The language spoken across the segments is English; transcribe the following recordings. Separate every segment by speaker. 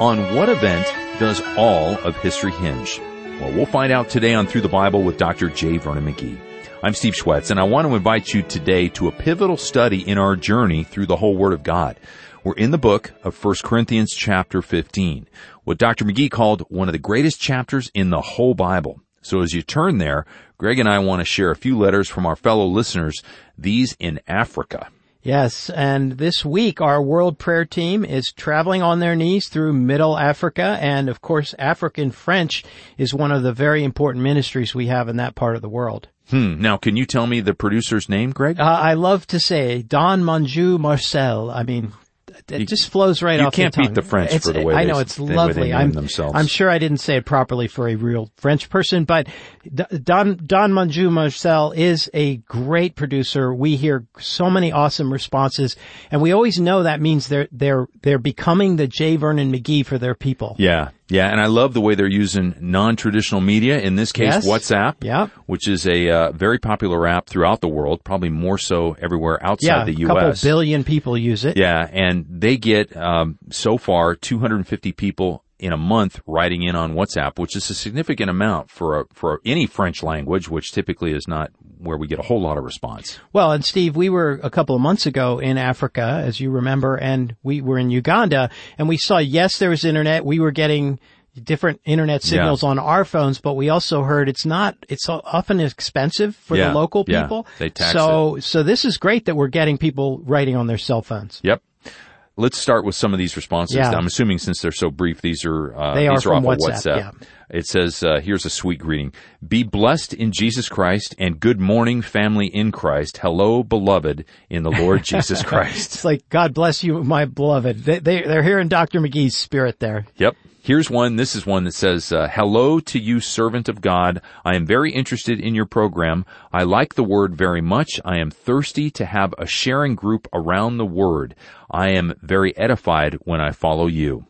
Speaker 1: On what event does all of history hinge? Well, we'll find out today on Through the Bible with Dr. J. Vernon McGee. I'm Steve Schwetz, and I want to invite you today to a pivotal study in our journey through the whole Word of God. We're in the book of 1 Corinthians chapter 15, what Dr. McGee called one of the greatest chapters in the whole Bible. So as you turn there, Greg and I want to share a few letters from our fellow listeners, these in Africa.
Speaker 2: Yes, and this week our World Prayer Team is traveling on their knees through Middle Africa, and of course African French is one of the very important ministries we have in that part of the world.
Speaker 1: Hmm. Now, can you tell me the producer's name, Greg?
Speaker 2: Uh, I love to say Don Manjou Marcel. I mean, it
Speaker 1: You-
Speaker 2: just flows right off.
Speaker 1: you can't
Speaker 2: the
Speaker 1: beat the French
Speaker 2: It's-
Speaker 1: for the way
Speaker 2: I
Speaker 1: they-
Speaker 2: know it's
Speaker 1: they
Speaker 2: lovely.
Speaker 1: name
Speaker 2: I'm
Speaker 1: themselves.
Speaker 2: I'm sure I didn't say it properly for a real French person, but Don Don Manjou Marcel is a great producer. We hear so many awesome responses, and we always know that means they're they're they're becoming the J. Vernon McGee for their people.
Speaker 1: Yeah, yeah, and I love the way they're using non-traditional media. In this case,
Speaker 2: Yes.
Speaker 1: WhatsApp,
Speaker 2: Yeah.
Speaker 1: which is a uh, very popular app throughout the world, probably more so everywhere outside
Speaker 2: Yeah,
Speaker 1: the
Speaker 2: a couple billion people use it.
Speaker 1: Yeah, and they get um, so far 250 people in a month writing in on WhatsApp, which is a significant amount for a, for any French language, which typically is not where we get a whole lot of response.
Speaker 2: Well, and Steve, we were a couple of months ago in Africa, as you remember, and we were in Uganda, and we saw, yes, there was internet. We were getting different internet signals on our phones, but we also heard it's not, it's often expensive for
Speaker 1: Yeah,
Speaker 2: the local
Speaker 1: yeah,
Speaker 2: people.
Speaker 1: they tax
Speaker 2: so, so this is great that we're getting people writing on their cell phones.
Speaker 1: Yep. Let's start with some of these responses.
Speaker 2: Yeah.
Speaker 1: I'm assuming since they're so brief, these are uh,
Speaker 2: They
Speaker 1: these
Speaker 2: are
Speaker 1: off
Speaker 2: from
Speaker 1: of
Speaker 2: WhatsApp,
Speaker 1: WhatsApp.
Speaker 2: yeah.
Speaker 1: It says, uh, "Here's a sweet greeting: Be blessed in Jesus Christ, and good morning, family in Christ. Hello, beloved in the Lord Jesus Christ."
Speaker 2: It's like, God bless you, my beloved. They, they, they're hearing Dr. McGee's spirit there.
Speaker 1: Yep. Here's one. This is one that says, uh, hello to you, servant of God. I am very interested in your program. I like the word very much. I am thirsty to have a sharing group around the word. I am very edified when I follow you.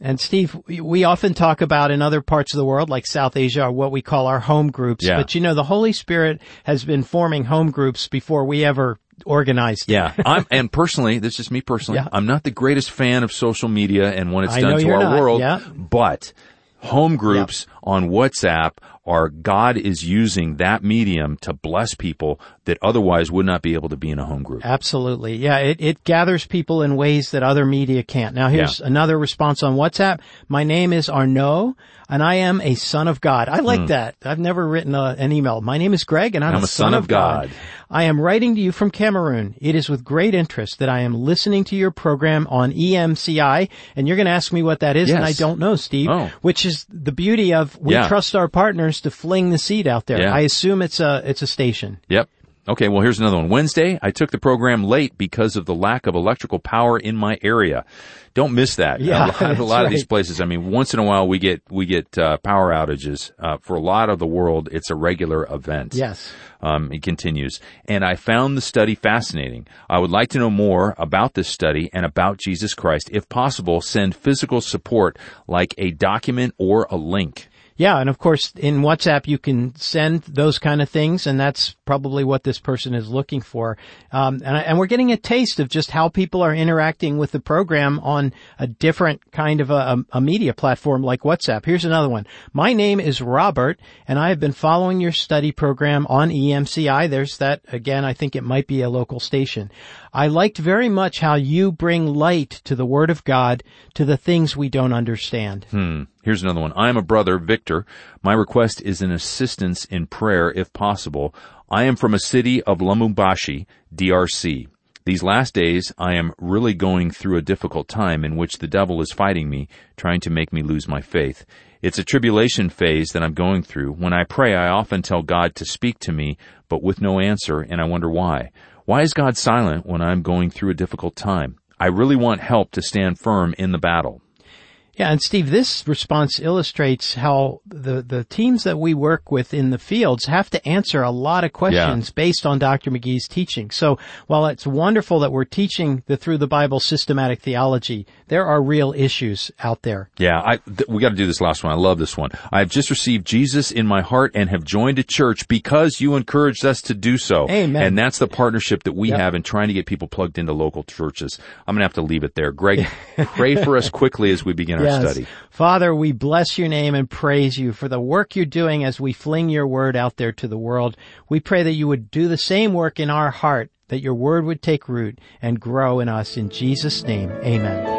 Speaker 2: And Steve, we- often talk about in other parts of the world, like South Asia, what we call our home groups.
Speaker 1: Yeah.
Speaker 2: But you know, the Holy Spirit has been forming home groups before we ever organized.
Speaker 1: Yeah. I'm, and personally, this is me personally,
Speaker 2: Yeah.
Speaker 1: I'm not the greatest fan of social media and when it's
Speaker 2: I
Speaker 1: done to our
Speaker 2: not,
Speaker 1: world,
Speaker 2: yeah.
Speaker 1: but home groups on WhatsApp are God is using that medium to bless people that otherwise would not be able to be in a home group.
Speaker 2: Absolutely. Yeah, it, it gathers people in ways that other media can't. Now here's another response on WhatsApp. My name is Arnaud and I am a son of God. I like hmm. that. I've never written a, an email. My name is Greg and I'm.
Speaker 1: I'm
Speaker 2: a son, of God. I am writing to you from Cameroon. It is with great interest that I am listening to your program on EMCI and you're going to ask me what that is and I don't know, Steve,
Speaker 1: Oh.
Speaker 2: which is the beauty of we
Speaker 1: Yeah.
Speaker 2: trust our partners to fling the seed out there.
Speaker 1: Yeah.
Speaker 2: I assume it's a, it's a station.
Speaker 1: Yep. Okay, well here's another one. Wednesday, I took the program late because of the lack of electrical power in my area. Don't miss that.
Speaker 2: Yeah,
Speaker 1: a lot, a lot of these places. I mean, once in a while we get we get uh, power outages. Uh, for a lot of the world, it's a regular event.
Speaker 2: Yes.
Speaker 1: Um, it continues. And I found the study fascinating. I would like to know more about this study and about Jesus Christ. If possible, send physical support like a document or a link.
Speaker 2: Yeah, and of course in WhatsApp you can send those kind of things, and that's probably what this person is looking for. Um, and, and we're getting a taste of just how people are interacting with the program on a different kind of a, a, media platform like WhatsApp. Here's another one. My name is Robert, and I have been following your study program on EMCI. There's that again. I think it might be a local station. I liked very much how you bring light to the Word of God to the things we don't understand.
Speaker 1: Hmm. Here's another one. I am a brother, Victor. My request is an assistance in prayer if possible. I am from a city of Lumumbashi, DRC. These last days, I am really going through a difficult time in which the devil is fighting me, trying to make me lose my faith. It's a tribulation phase that I'm going through. When I pray, I often tell God to speak to me, but with no answer, and I wonder why. Why is God silent when I'm going through a difficult time? I really want help to stand firm in the battle.
Speaker 2: Yeah, and Steve, this response illustrates how the, the teams that we work with in the fields have to answer a lot of questions based on Dr. McGee's teaching. So while it's wonderful that we're teaching the through the Bible systematic theology, there are real issues out there.
Speaker 1: Yeah, I, th- we got to do this last one. I love this one. I've just received Jesus in my heart and have joined a church because you encouraged us to do so.
Speaker 2: Amen.
Speaker 1: And that's the partnership that we
Speaker 2: Yep.
Speaker 1: have in trying to get people plugged into local churches. I'm going to have to leave it there. Greg, pray for us quickly as we begin our
Speaker 2: yes.
Speaker 1: study.
Speaker 2: Father, we bless your name and praise you for the work you're doing as we fling your word out there to the world. We pray that you would do the same work in our heart, that your word would take root and grow in us. In Jesus' name, amen.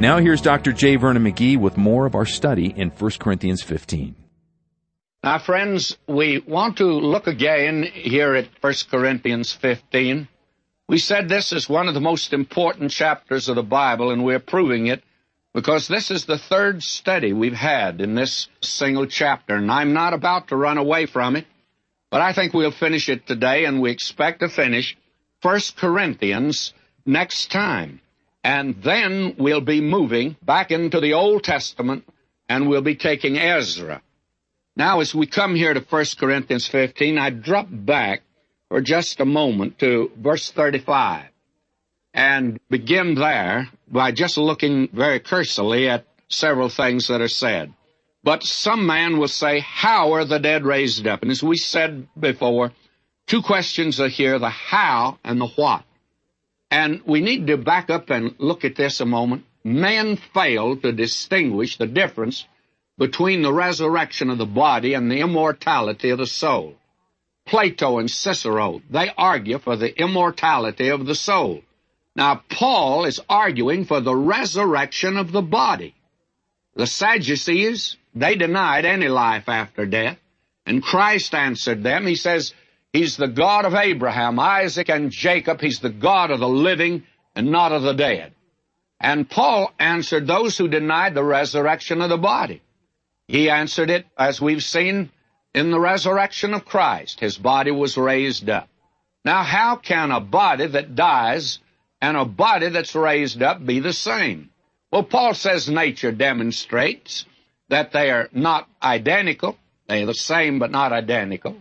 Speaker 1: Now here's Dr. J. Vernon McGee with more of our study in 1 Corinthians 15.
Speaker 3: Now, friends, we want to look again here at 1 Corinthians 15. We said this is one of the most important chapters of the Bible, and we're proving it because this is the third study we've had in this single chapter, and I'm not about to run away from it, but I think we'll finish it today, and we expect to finish 1 Corinthians next time. And then we'll be moving back into the Old Testament, and we'll be taking Ezra. Now, as we come here to 1 Corinthians 15, I drop back for just a moment to verse 35 and begin there by just looking very cursorily at several things that are said. But some man will say, How are the dead raised up? And as we said before, two questions are here the how and the what. And we need to back up and look at this a moment. Men failed to distinguish the difference between the resurrection of the body and the immortality of the soul. Plato and Cicero, they argue for the immortality of the soul. Now, Paul is arguing for the resurrection of the body. The Sadducees, they denied any life after death, and Christ answered them. He says, He's the God of Abraham, Isaac, and Jacob. He's the God of the living and not of the dead. And Paul answered those who denied the resurrection of the body. He answered it, as we've seen, in the resurrection of Christ. His body was raised up. Now, how can a body that dies and a body that's raised up be the same? Well, Paul says nature demonstrates that they are not identical. They are the same, but not identical.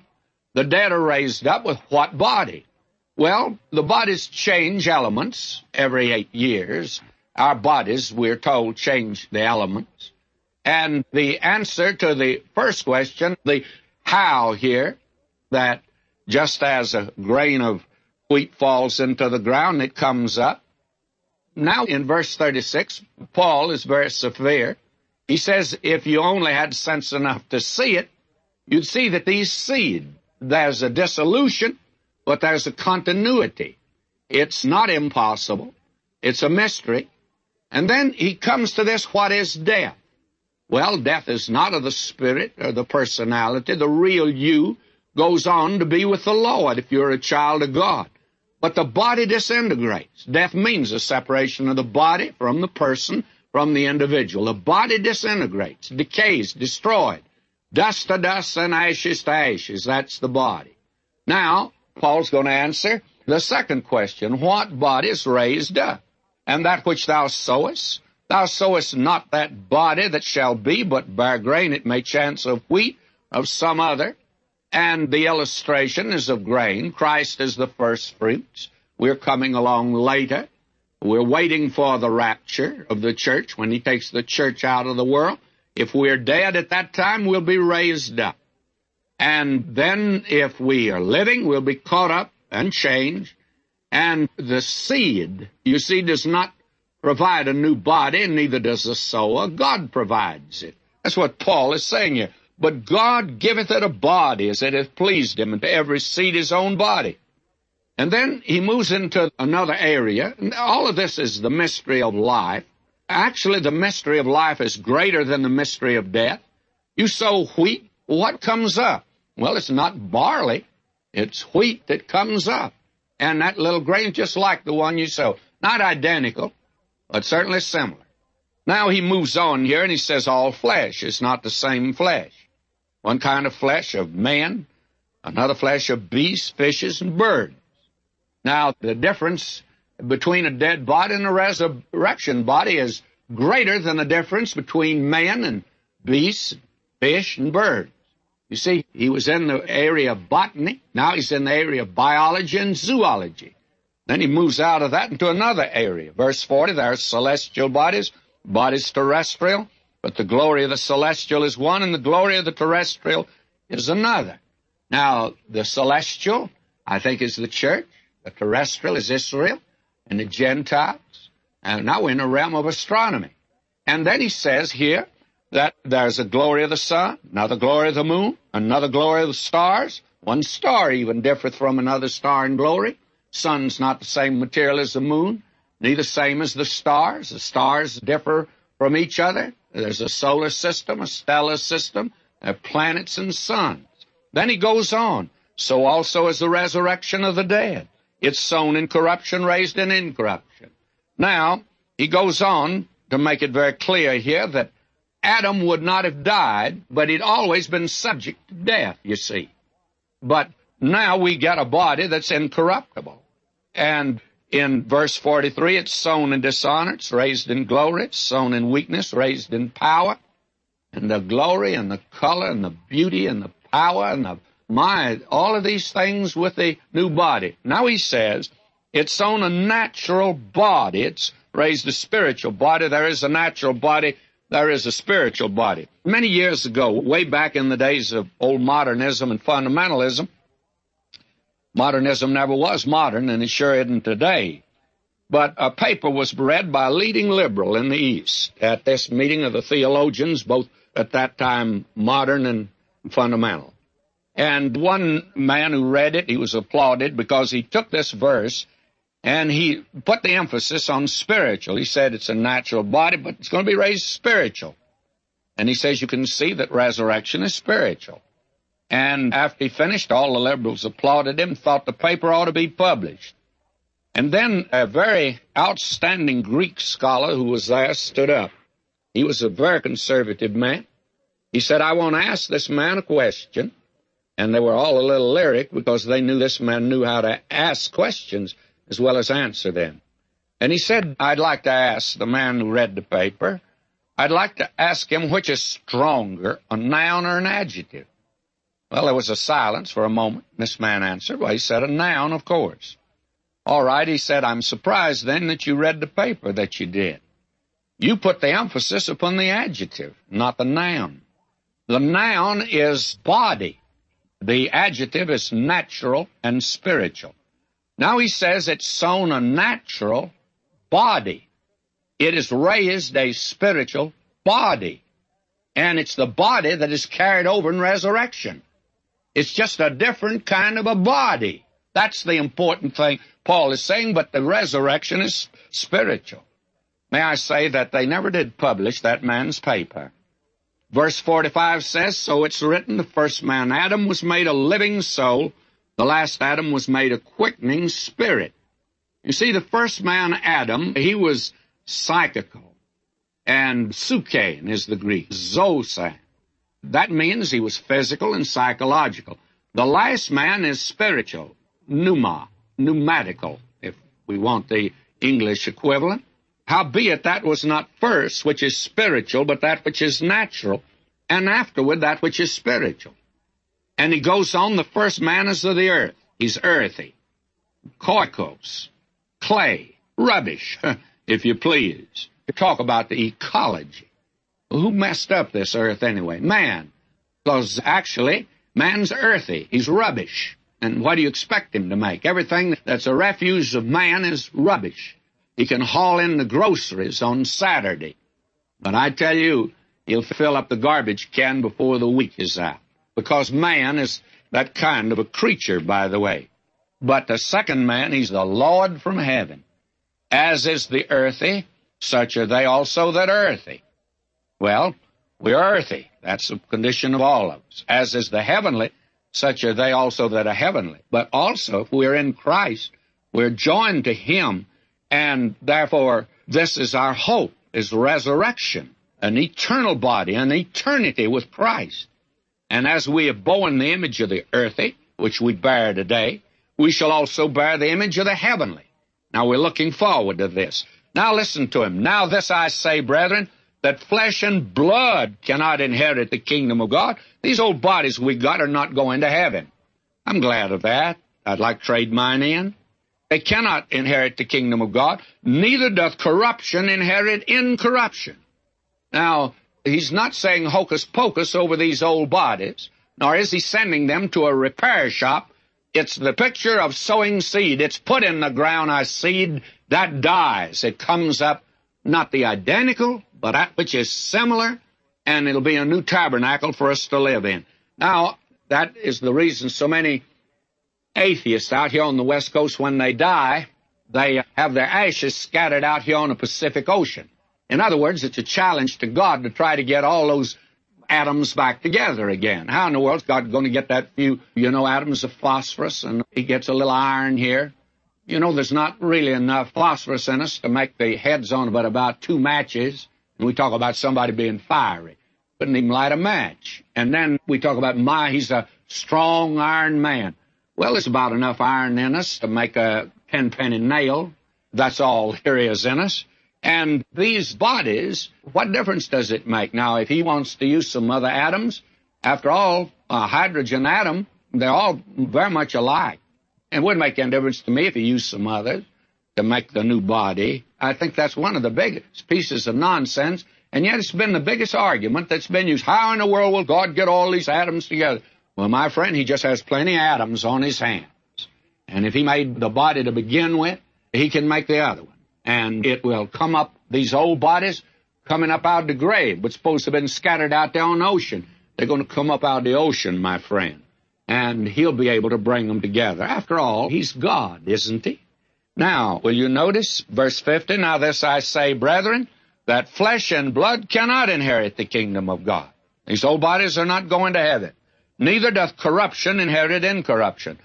Speaker 3: The dead are raised up with what body? Well, the bodies change elements every eight years. Our bodies, we're told, change the elements. And the answer to the first question, the how here, that just as a grain of wheat falls into the ground, it comes up. Now in verse 36, Paul is very severe. He says, if you only had sense enough to see it, you'd see that these seed, there's a dissolution, but there's a continuity. It's not impossible. It's a mystery. And then he comes to this, what is death? Well, death is not of the spirit or the personality. The real you goes on to be with the Lord if you're a child of God. But the body disintegrates. Death means a separation of the body from the person, from the individual. The body disintegrates, decays, destroyed. Dust to dust and ashes to ashes. That's the body. Now, Paul's going to answer the second question. What body is raised up? And that which thou sowest, Thou sowest not that body that shall be, but bear grain, it may chance of wheat, of some other. And the illustration is of grain. Christ is the first fruits. We're coming along later. We're waiting for the rapture of the church when he takes the church out of the world. If we're dead at that time, we'll be raised up. And then if we are living, we'll be caught up and changed. And the seed, you see, does not provide a new body, neither does the sower. God provides it. That's what Paul is saying here. But God giveth it a body as it hath pleased him, and to every seed his own body. And then he moves into another area. And all of this is the mystery of life. Actually, the mystery of life is greater than the mystery of death. You sow wheat, what comes up? Well, it's not barley. It's wheat that comes up. And that little grain just like the one you sow. Not identical, but certainly similar. Now he moves on here and he says all flesh is not the same flesh. One kind of flesh of man, another flesh of beasts, fishes, and birds. Now the difference between a dead body and a resurrection body is greater than the difference between man and beasts, fish, and birds. You see, he was in the area of botany. Now he's in the area of biology and zoology. Then he moves out of that into another area. Verse 40, there are celestial bodies, bodies terrestrial, but the glory of the celestial is one and the glory of the terrestrial is another. Now, the celestial, I think, is the church. The terrestrial is Israel and the Gentiles. And now we're in the realm of astronomy. And then he says here that there's a glory of the sun, another glory of the moon, another glory of the stars. One star even differeth from another star in glory. Sun's not the same material as the moon, neither same as the stars. The stars differ from each other. There's a solar system, a stellar system, planets and suns. Then he goes on. So also is the resurrection of the dead. It's sown in corruption, raised in incorruption. Now, he goes on to make it very clear here that Adam would not have died, but he'd always been subject to death, you see. But now we get a body that's incorruptible. And in verse 43, it's sown in dishonor, it's raised in glory, it's sown in weakness, raised in power. And the glory and the color and the beauty and the power and the my, all of these things with the new body. Now he says, it's sown a natural body. It's raised a spiritual body. There is a natural body. There is a spiritual body. Many years ago, way back in the days of old modernism and fundamentalism, modernism never was modern, and it sure isn't today. But a paper was read by a leading liberal in the East at this meeting of the theologians, both at that time modern and fundamental. And one man who read it, he was applauded because he took this verse and he put the emphasis on spiritual. He said it's a natural body, but it's going to be raised spiritual. And he says you can see that resurrection is spiritual. And after he finished, all the liberals applauded him, thought the paper ought to be published. And then a very outstanding Greek scholar who was there stood up. He was a very conservative man. He said, I want to ask this man a question. And they were all a little lyric because they knew this man knew how to ask questions as well as answer them. And he said, I'd like to ask the man who read the paper, I'd like to ask him which is stronger, a noun or an adjective. Well, there was a silence for a moment. This man answered, Well, he said a noun, of course. All right, he said, I'm surprised then that you read the paper that you did. You put the emphasis upon the adjective, not the noun. The noun is body. The adjective is natural and spiritual. Now he says it's sown a natural body. It is raised a spiritual body. And it's the body that is carried over in resurrection. It's just a different kind of a body. That's the important thing Paul is saying, but the resurrection is spiritual. May I say that they never did publish that man's paper. Verse 45 says, So it's written, the first man, Adam, was made a living soul, the last Adam was made a quickening spirit. You see, the first man, Adam, he was psychical. And psuchein is the Greek, zosan. That means he was physical and psychological. The last man is spiritual, pneuma, pneumatical, if we want the English equivalent. Howbeit that was not first which is spiritual, but that which is natural, and afterward that which is spiritual. And he goes on, the first man is of the earth. He's earthy. Choikos, clay, rubbish, if you please. To talk about the ecology. Who messed up this earth anyway? Man. Because actually, man's earthy. He's rubbish. And what do you expect him to make? Everything that's a refuse of man is rubbish. He can haul in the groceries on Saturday. But I tell you, he'll fill up the garbage can before the week is out because man is that kind of a creature, by the way. But the second man, he's the Lord from heaven. As is the earthy, such are they also that are earthy. Well, we're earthy. That's the condition of all of us. As is the heavenly, such are they also that are heavenly. But also, if we're in Christ, we're joined to Him, and therefore, this is our hope, is resurrection, an eternal body, an eternity with Christ. And as we have borne the image of the earthy, which we bear today, we shall also bear the image of the heavenly. Now we're looking forward to this. Now listen to him. Now this I say, brethren, that flesh and blood cannot inherit the kingdom of God. These old bodies we got are not going to heaven. I'm glad of that. I'd like to trade mine in. They cannot inherit the kingdom of God, neither doth corruption inherit incorruption. Now, he's not saying hocus pocus over these old bodies, nor is he sending them to a repair shop. It's the picture of sowing seed. It's put in the ground as seed, that dies. It comes up not the identical, but that which is similar, and it'll be a new tabernacle for us to live in. Now, that is the reason so many atheists out here on the West Coast, when they die, they have their ashes scattered out here on the Pacific Ocean. In other words, it's a challenge to God to try to get all those atoms back together again. How in the world is God going to get that few, you know, atoms of phosphorus and he gets a little iron here? You know, there's not really enough phosphorus in us to make the heads on but about two matches. And we talk about somebody being fiery. Couldn't even light a match. And then we talk about my, he's a strong iron man. Well, there's about enough iron in us to make a ten penny nail. That's all there is in us. And these bodies, what difference does it make? Now, if he wants to use some other atoms, after all, a hydrogen atom, they're all very much alike. It wouldn't make any difference to me if he used some others to make the new body. I think that's one of the biggest pieces of nonsense, and yet it's been the biggest argument that's been used. How in the world will God get all these atoms together? Well, my friend, he just has plenty of atoms on his hands. And if he made the body to begin with, he can make the other one and it will come up, these old bodies coming up out of the grave, but supposed to have been scattered out there on the ocean. They're going to come up out of the ocean, my friend, and he'll be able to bring them together. After all, he's God, isn't he? Now, will you notice verse 50? Now this I say, brethren, that flesh and blood cannot inherit the kingdom of God. These old bodies are not going to heaven. Neither doth corruption inherit incorruption.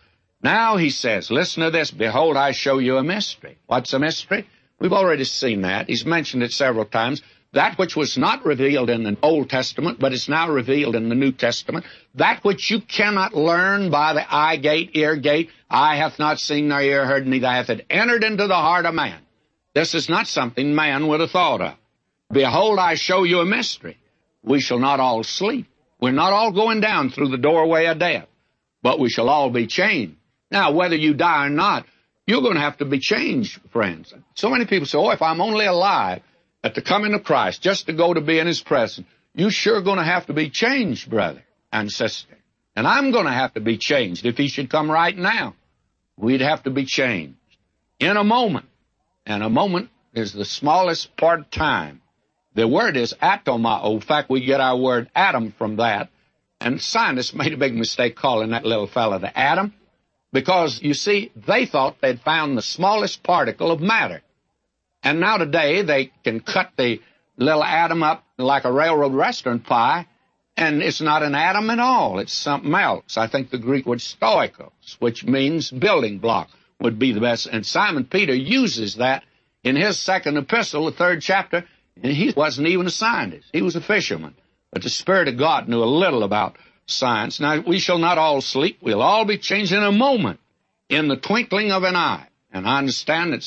Speaker 3: Now he says, listen to this, behold, I show you a mystery. What's a mystery? We've already seen that. He's mentioned it several times. That which was not revealed in the Old Testament, but is now revealed in the New Testament. That which you cannot learn by the eye gate, ear gate, eye hath not seen nor ear heard, neither hath it entered into the heart of man. This is not something man would have thought of. Behold, I show you a mystery. We shall not all sleep. We're not all going down through the doorway of death, but we shall all be changed. Now, whether you die or not, you're going to have to be changed, friends. So many people say, oh, if I'm only alive at the coming of Christ, just to go to be in His presence, you sure going to have to be changed, brother and sister. And I'm going to have to be changed if He should come right now. We'd have to be changed in a moment. And a moment is the smallest part of time. The word is atomao. In fact, we get our word atom from that. And scientists made a big mistake calling that little fella the atom. Because, you see, they thought they'd found the smallest particle of matter. And now today they can cut the little atom up like a railroad restaurant pie, and it's not an atom at all. It's something else. I think the Greek word stoikos, which means building block, would be the best. And Simon Peter uses that in his second epistle, the third chapter, and he wasn't even a scientist. He was a fisherman. But the Spirit of God knew a little about science. Now, we shall not all sleep. We'll all be changed in a moment, in the twinkling of an eye. And I understand that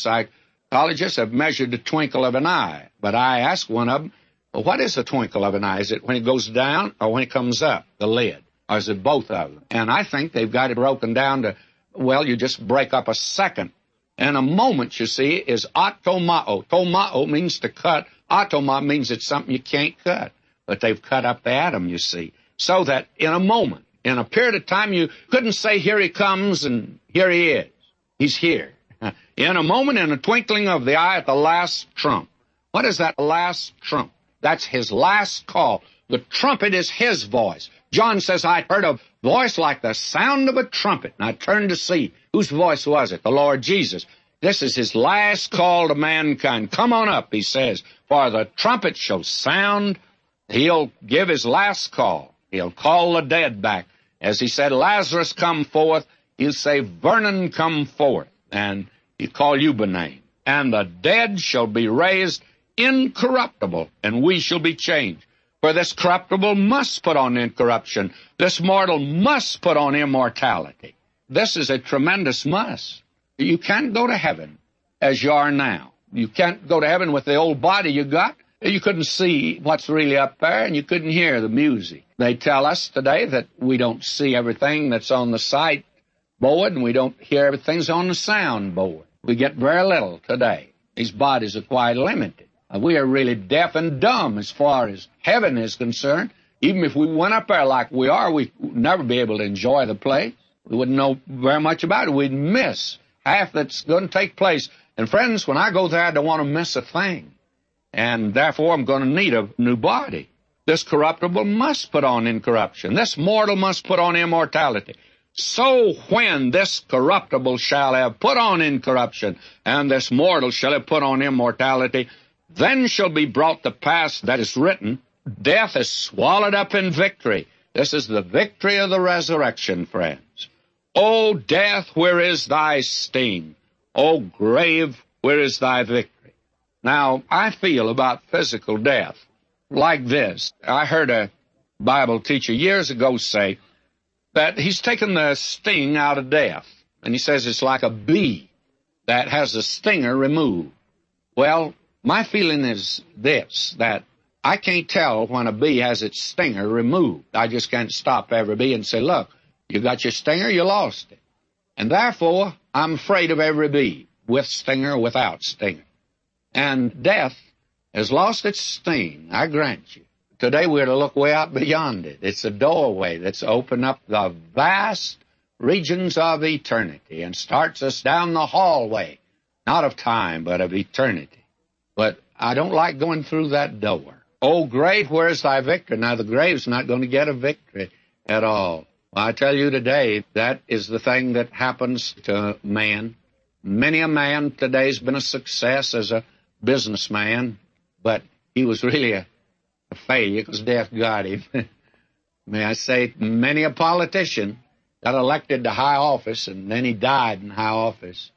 Speaker 3: psychologists have measured the twinkle of an eye. But I asked one of them, well, what is the twinkle of an eye? Is it when it goes down or when it comes up, the lid? Or is it both of them? And I think they've got it broken down to, well, you just break up a second. And a moment, you see, is atomao. Tomao means to cut. Atoma means it's something you can't cut. But they've cut up the atom, you see so that in a moment, in a period of time, you couldn't say, here he comes and here he is. He's here. In a moment, in a twinkling of the eye at the last trump. What is that last trump? That's his last call. The trumpet is his voice. John says, I heard a voice like the sound of a trumpet, and I turned to see. Whose voice was it? The Lord Jesus. This is his last call to mankind. Come on up, he says, for the trumpet shall sound. He'll give his last call. He'll call the dead back. As he said, Lazarus come forth, he'll say, Vernon come forth. And he'll call you name. And the dead shall be raised incorruptible, and we shall be changed. For this corruptible must put on incorruption. This mortal must put on immortality. This is a tremendous must. You can't go to heaven as you are now. You can't go to heaven with the old body you got. You couldn't see what's really up there, and you couldn't hear the music. They tell us today that we don't see everything that's on the sight board, and we don't hear everything on the sound board. We get very little today. These bodies are quite limited. We are really deaf and dumb as far as heaven is concerned. Even if we went up there like we are, we'd never be able to enjoy the place. We wouldn't know very much about it. We'd miss half that's going to take place And friends, when I go there, I don't want to miss a thing. And therefore, I'm going to need a new body. This corruptible must put on incorruption. This mortal must put on immortality. So when this corruptible shall have put on incorruption, and this mortal shall have put on immortality, then shall be brought to pass that is written, Death is swallowed up in victory. This is the victory of the resurrection, friends. O death, where is thy sting? O grave, where is thy victory? Now, I feel about physical death like this. I heard a Bible teacher years ago say that he's taken the sting out of death. And he says it's like a bee that has the stinger removed. Well, my feeling is this, that I can't tell when a bee has its stinger removed. I just can't stop every bee and say, look, you got your stinger, you lost it. And therefore, I'm afraid of every bee, with stinger or without stinger. And death has lost its sting, I grant you. Today we're to look way out beyond it. It's a doorway that's opened up the vast regions of eternity and starts us down the hallway, not of time, but of eternity. But I don't like going through that door. Oh, great, where's thy victory? Now, the grave's not going to get a victory at all. Well, I tell you today, that is the thing that happens to man. Many a man today's been a success as a businessman, but he was really a, a failure because death got him. May I say, many a politician got elected to high office and then he died in high office.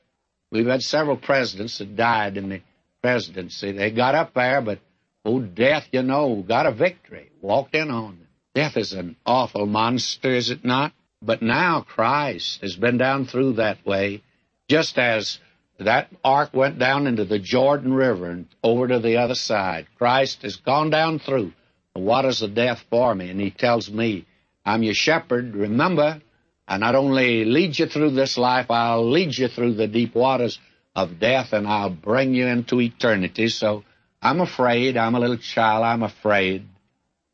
Speaker 3: We've had several presidents that died in the presidency. They got up there, but oh, death, you know, got a victory, walked in on them. Death is an awful monster, is it not? But now Christ has been down through that way, just as that ark went down into the Jordan River and over to the other side. Christ has gone down through the waters of death for me, and he tells me, I'm your shepherd, remember, I not only lead you through this life, I'll lead you through the deep waters of death, and I'll bring you into eternity. So I'm afraid, I'm a little child, I'm afraid,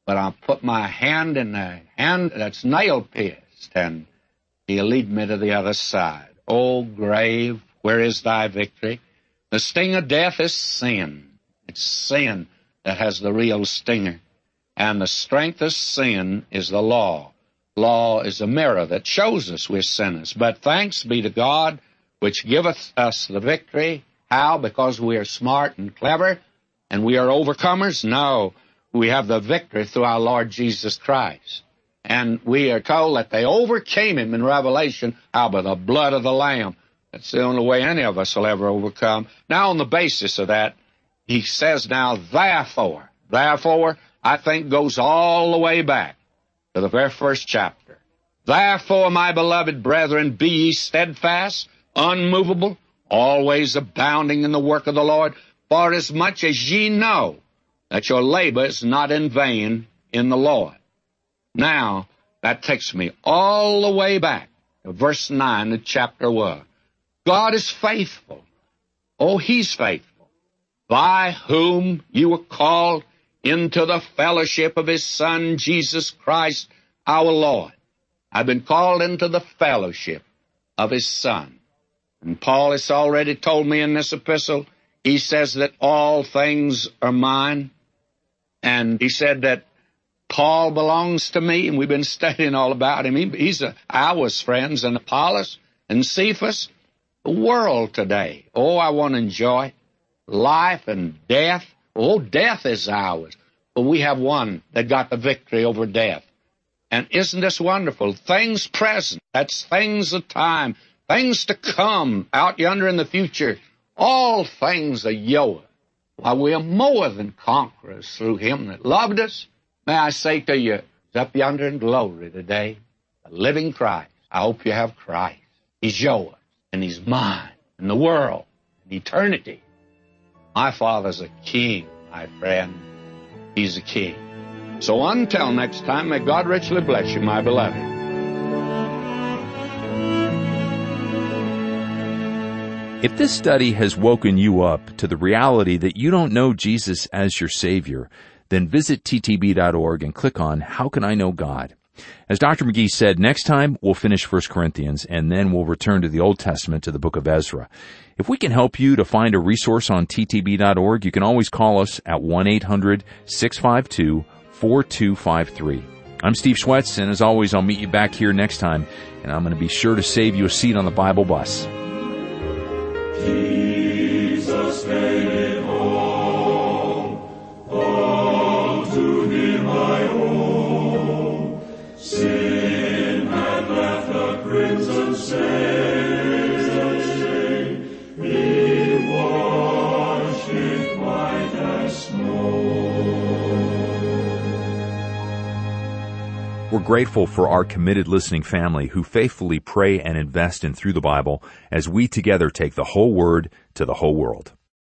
Speaker 3: but I'll put my hand in the hand that's nail pierced, and he'll lead me to the other side. Oh, grave, where is thy victory? The sting of death is sin. It's sin that has the real stinger. And the strength of sin is the law. Law is a mirror that shows us we're sinners. But thanks be to God, which giveth us the victory. How? Because we are smart and clever and we are overcomers? No. We have the victory through our Lord Jesus Christ. And we are told that they overcame him in Revelation, how by the blood of the Lamb. That's the only way any of us will ever overcome. Now, on the basis of that, he says now, therefore, therefore, I think goes all the way back to the very first chapter. Therefore, my beloved brethren, be ye steadfast, unmovable, always abounding in the work of the Lord, for as much as ye know that your labor is not in vain in the Lord. Now, that takes me all the way back to verse 9 of chapter 1. God is faithful. Oh, He's faithful. By whom you were called into the fellowship of His Son, Jesus Christ, our Lord. I've been called into the fellowship of His Son. And Paul has already told me in this epistle, he says that all things are mine. And he said that Paul belongs to me, and we've been studying all about him. he's a, ours friends, and Apollos and Cephas world today. Oh, I want to enjoy life and death. Oh, death is ours. But we have one that got the victory over death. And isn't this wonderful? Things present, that's things of time, things to come out yonder in the future. All things are yours. Why, we are more than conquerors through him that loved us. May I say to you, up yonder in glory today, the living Christ. I hope you have Christ. He's yours and He's mine, and the world, and eternity. My Father's a king, my friend. He's a king. So until next time, may God richly bless you, my beloved.
Speaker 1: If this study has woken you up to the reality that you don't know Jesus as your Savior, then visit ttb.org and click on How Can I Know God? As Dr. McGee said, next time we'll finish 1 Corinthians and then we'll return to the Old Testament to the book of Ezra. If we can help you to find a resource on ttb.org, you can always call us at 1-800-652-4253. I'm Steve Schwetz, and as always, I'll meet you back here next time, and I'm going to be sure to save you a seat on the Bible bus. We're grateful for our committed listening family who faithfully pray and invest in through the Bible as we together take the whole word to the whole world.